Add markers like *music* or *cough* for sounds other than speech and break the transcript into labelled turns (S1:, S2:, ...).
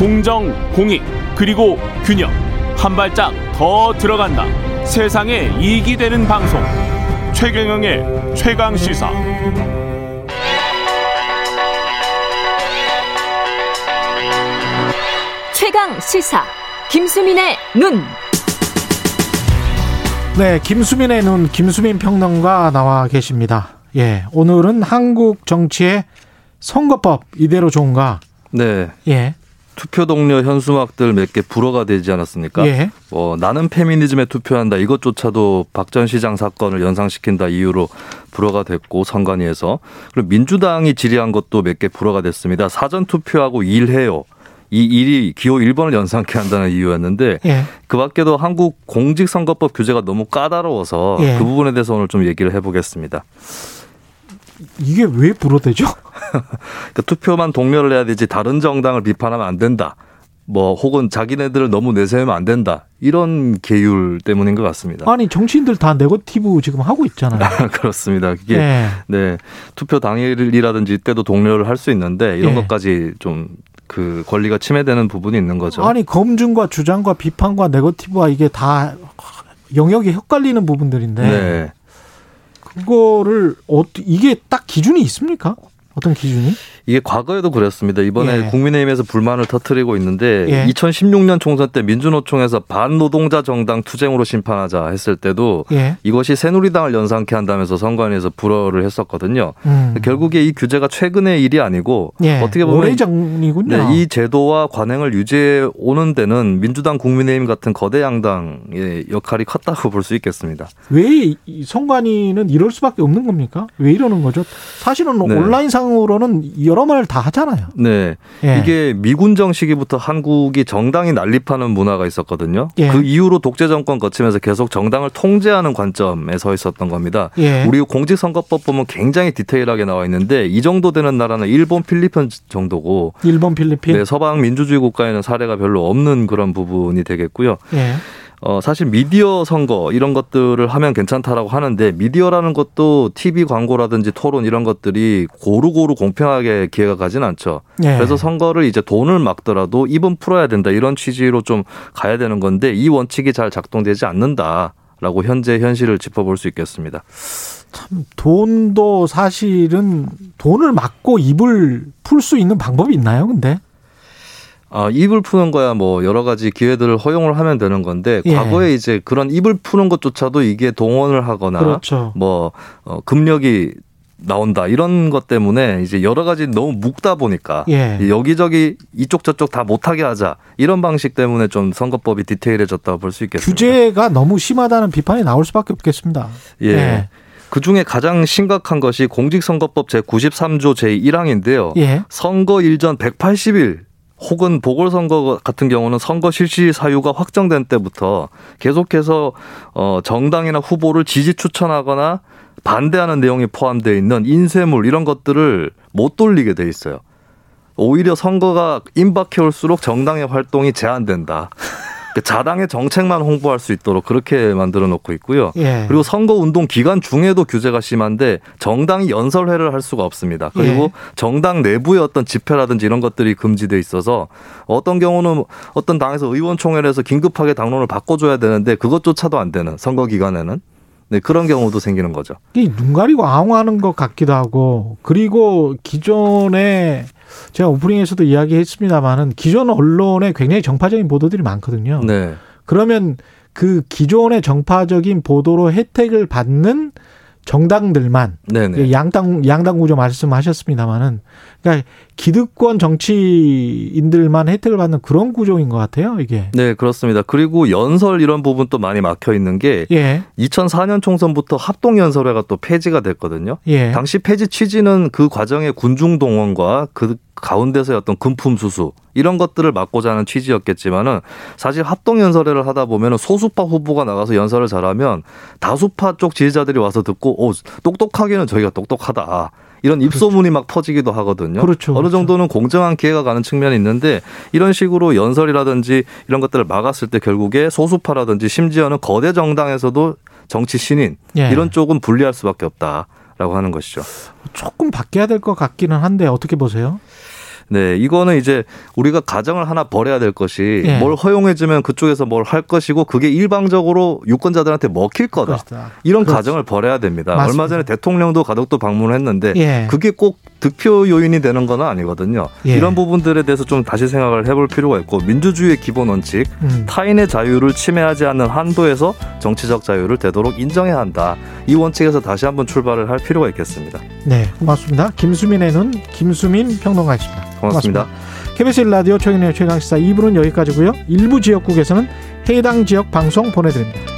S1: 공정, 공익, 그리고 균형. 한 발짝 더 들어간다. 세상에 이익이 되는 방송. 최경영의 최강 시사.
S2: 최강 시사. 김수민의 눈.
S3: 네, 김수민의 눈, 김수민 평론가 나와 계십니다. 예, 오늘은 한국 정치의 선거법 이대로 좋은가?
S4: 네.
S3: 예,
S4: 투표 동료 현수막들 몇 개 불어가 되지 않았습니까?
S3: 예.
S4: 어, 나는 페미니즘에 투표한다 이것조차도 박 전 시장 사건을 연상시킨다 이유로 불어가 됐고 선관위에서 그리고 민주당이 질의한 것도 몇 개 불어가 됐습니다. 사전 투표하고 일해요. 이 일이 기호 1번을 연상케 한다는 이유였는데
S3: 예.
S4: 그 밖에도 한국 공직선거법 규제가 너무 까다로워서
S3: 예.
S4: 그 부분에 대해서 오늘 좀 얘기를 해보겠습니다.
S3: 이게 왜 불어대죠? *laughs*
S4: 그러니까 투표만 독려를 해야 되지 다른 정당을 비판하면 안 된다. 뭐 혹은 자기네들을 너무 내세우면 안 된다. 이런 계율 때문인 것 같습니다.
S3: 아니, 정치인들 다 네거티브 지금 하고 있잖아요. *laughs*
S4: 그렇습니다. 이게
S3: 예.
S4: 네 투표 당일이라든지 이때도 독려를 할 수 있는데 이런
S3: 예.
S4: 것까지 좀 그 권리가 침해되는 부분이 있는 거죠.
S3: 아니, 검증과 주장과 비판과 네거티브와 이게 다 영역이 헷갈리는 부분들인데
S4: 네.
S3: 그거를 어 이게 딱 기준이 있습니까? 어떤 기준이?
S4: 이게 과거에도 그랬습니다. 이번에
S3: 예.
S4: 국민의힘에서 불만을 터뜨리고 있는데
S3: 예.
S4: 2016년 총선 때 민주노총에서 반노동자 정당 투쟁으로 심판하자 했을 때도
S3: 예.
S4: 이것이 새누리당을 연상케 한다면서 선관위에서 불허를 했었거든요.
S3: 음.
S4: 결국에 이 규제가 최근의 일이 아니고
S3: 예.
S4: 어떻게 보면
S3: 오래전이군요.
S4: 네, 이 제도와 관행을 유지해 오는 데는 민주당, 국민의힘 같은 거대 양당의 역할이 컸다고 볼 수 있겠습니다.
S3: 왜이 선관위는 이럴 수밖에 없는 겁니까? 왜 이러는 거죠? 사실은
S4: 네.
S3: 온라인 상으로는 여러 말다 하잖아요.
S4: 네.
S3: 예.
S4: 이게 미군정 시기부터 한국이 정당이 난립하는 문화가 있었거든요.
S3: 예.
S4: 그 이후로 독재 정권 거치면서 계속 정당을 통제하는 관점에 서 있었던 겁니다.
S3: 예.
S4: 우리 공직선거법 보면 굉장히 디테일하게 나와 있는데 이 정도 되는 나라는 일본, 필리핀 정도고
S3: 일본, 필리핀.
S4: 네, 서방 민주주의 국가에는 사례가 별로 없는 그런 부분이 되겠고요.
S3: 예.
S4: 어, 사실 미디어 선거 이런 것들을 하면 괜찮다라고 하는데 미디어라는 것도 TV 광고라든지 토론 이런 것들이 고루고루 공평하게 기회가 가진 않죠.
S3: 예.
S4: 그래서 선거를 이제 돈을 막더라도 입은 풀어야 된다 이런 취지로 좀 가야 되는 건데 이 원칙이 잘 작동되지 않는다라고 현재 현실을 짚어볼 수 있겠습니다.
S3: 돈도 사실은 돈을 막고 입을 풀 수 있는 방법이 있나요? 근데
S4: 아, 입을 푸는 거야 뭐 여러 가지 기회들을 허용을 하면 되는 건데
S3: 예.
S4: 과거에 이제 그런 입을 푸는 것조차도 이게 동원을 하거나
S3: 그렇죠.
S4: 뭐 어, 금력이 나온다 이런 것 때문에 이제 여러 가지 너무 묵다 보니까
S3: 예.
S4: 여기저기 이쪽 저쪽 다 못하게 하자 이런 방식 때문에 좀 선거법이 디테일해졌다고 볼 수 있겠습니다.
S3: 규제가 너무 심하다는 비판이 나올 수밖에 없겠습니다.
S4: 예.
S3: 예.
S4: 그 중에 가장 심각한 것이 공직선거법 제 93조 제 1항인데요.
S3: 예.
S4: 선거 일전 180일 혹은 보궐선거 같은 경우는 선거 실시 사유가 확정된 때부터 계속해서 어 정당이나 후보를 지지 추천하거나 반대하는 내용이 포함되어 있는 인쇄물 이런 것들을 못 돌리게 돼 있어요. 오히려 선거가 임박해 올수록 정당의 활동이 제한된다. 그 자당의 정책만 홍보할 수 있도록 그렇게 만들어 놓고 있고요.
S3: 예.
S4: 그리고 선거 운동 기간 중에도 규제가 심한데 정당이 연설회를 할 수가 없습니다. 그리고
S3: 예.
S4: 정당 내부의 어떤 집회라든지 이런 것들이 금지돼 있어서 어떤 경우는 어떤 당에서 의원총회에서 긴급하게 당론을 바꿔줘야 되는데 그것조차도 안 되는 선거 기간에는 네, 그런 경우도 생기는 거죠.
S3: 이눈 가리고 아웅하는 것 같기도 하고 그리고 기존에 제가 오프닝에서도 이야기했습니다만은 기존 언론에 굉장히 정파적인 보도들이 많거든요.
S4: 네.
S3: 그러면 그 기존의 정파적인 보도로 혜택을 받는 정당들만
S4: 네네.
S3: 양당 양당 구조 말씀하셨습니다만은 그러니까 기득권 정치인들만 혜택을 받는 그런 구조인 것 같아요 이게.
S4: 네, 그렇습니다. 그리고 연설 이런 부분도 많이 막혀 있는 게
S3: 예,
S4: 2004년 총선부터 합동 연설회가 또 폐지가 됐거든요.
S3: 예,
S4: 당시 폐지 취지는 그 과정의 군중 동원과 그 가운데서의 어떤 금품 수수 이런 것들을 막고자 하는 취지였겠지만은 사실 합동 연설회를 하다 보면은 소수파 후보가 나가서 연설을 잘하면 다수파 쪽 지지자들이 와서 듣고 오 똑똑하게는 저희가 똑똑하다. 이런 입소문이 막 퍼지기도 하거든요.
S3: 그렇죠,
S4: 어느
S3: 그렇죠.
S4: 정도는 공정한 기회가 가는 측면이 있는데 이런 식으로 연설이라든지 이런 것들을 막았을 때 결국에 소수파라든지 심지어는 거대 정당에서도 정치 신인
S3: 예.
S4: 이런 쪽은 불리할 수밖에 없다라고 하는 것이죠.
S3: 조금 바뀌어야 될 것 같기는 한데 어떻게 보세요?
S4: 네, 이거는 이제 우리가 가정을 하나 버려야 될 것이
S3: 예.
S4: 뭘 허용해주면 그쪽에서 뭘 할 것이고 그게 일방적으로 유권자들한테 먹힐 거다.
S3: 것이다.
S4: 이런
S3: 그렇죠.
S4: 가정을 버려야 됩니다.
S3: 맞습니다.
S4: 얼마 전에 대통령도 가덕도 방문을 했는데
S3: 예.
S4: 그게 꼭 득표 요인이 되는 건 아니거든요.
S3: 예.
S4: 이런 부분들에 대해서 좀 다시 생각을 해볼 필요가 있고 민주주의의 기본 원칙
S3: 음.
S4: 타인의 자유를 침해하지 않는 한도에서 정치적 자유를 되도록 인정해야 한다. 이 원칙에서 다시 한번 출발을 할 필요가 있겠습니다.
S3: 네, 고맙습니다. 김수민의 눈 김수민 평론가였습니다.
S4: 고맙습니다.
S3: KBS 라디오 최근의 최강시사 2부는 여기까지고요. 일부 지역국에서는 해당 지역 방송 보내드립니다.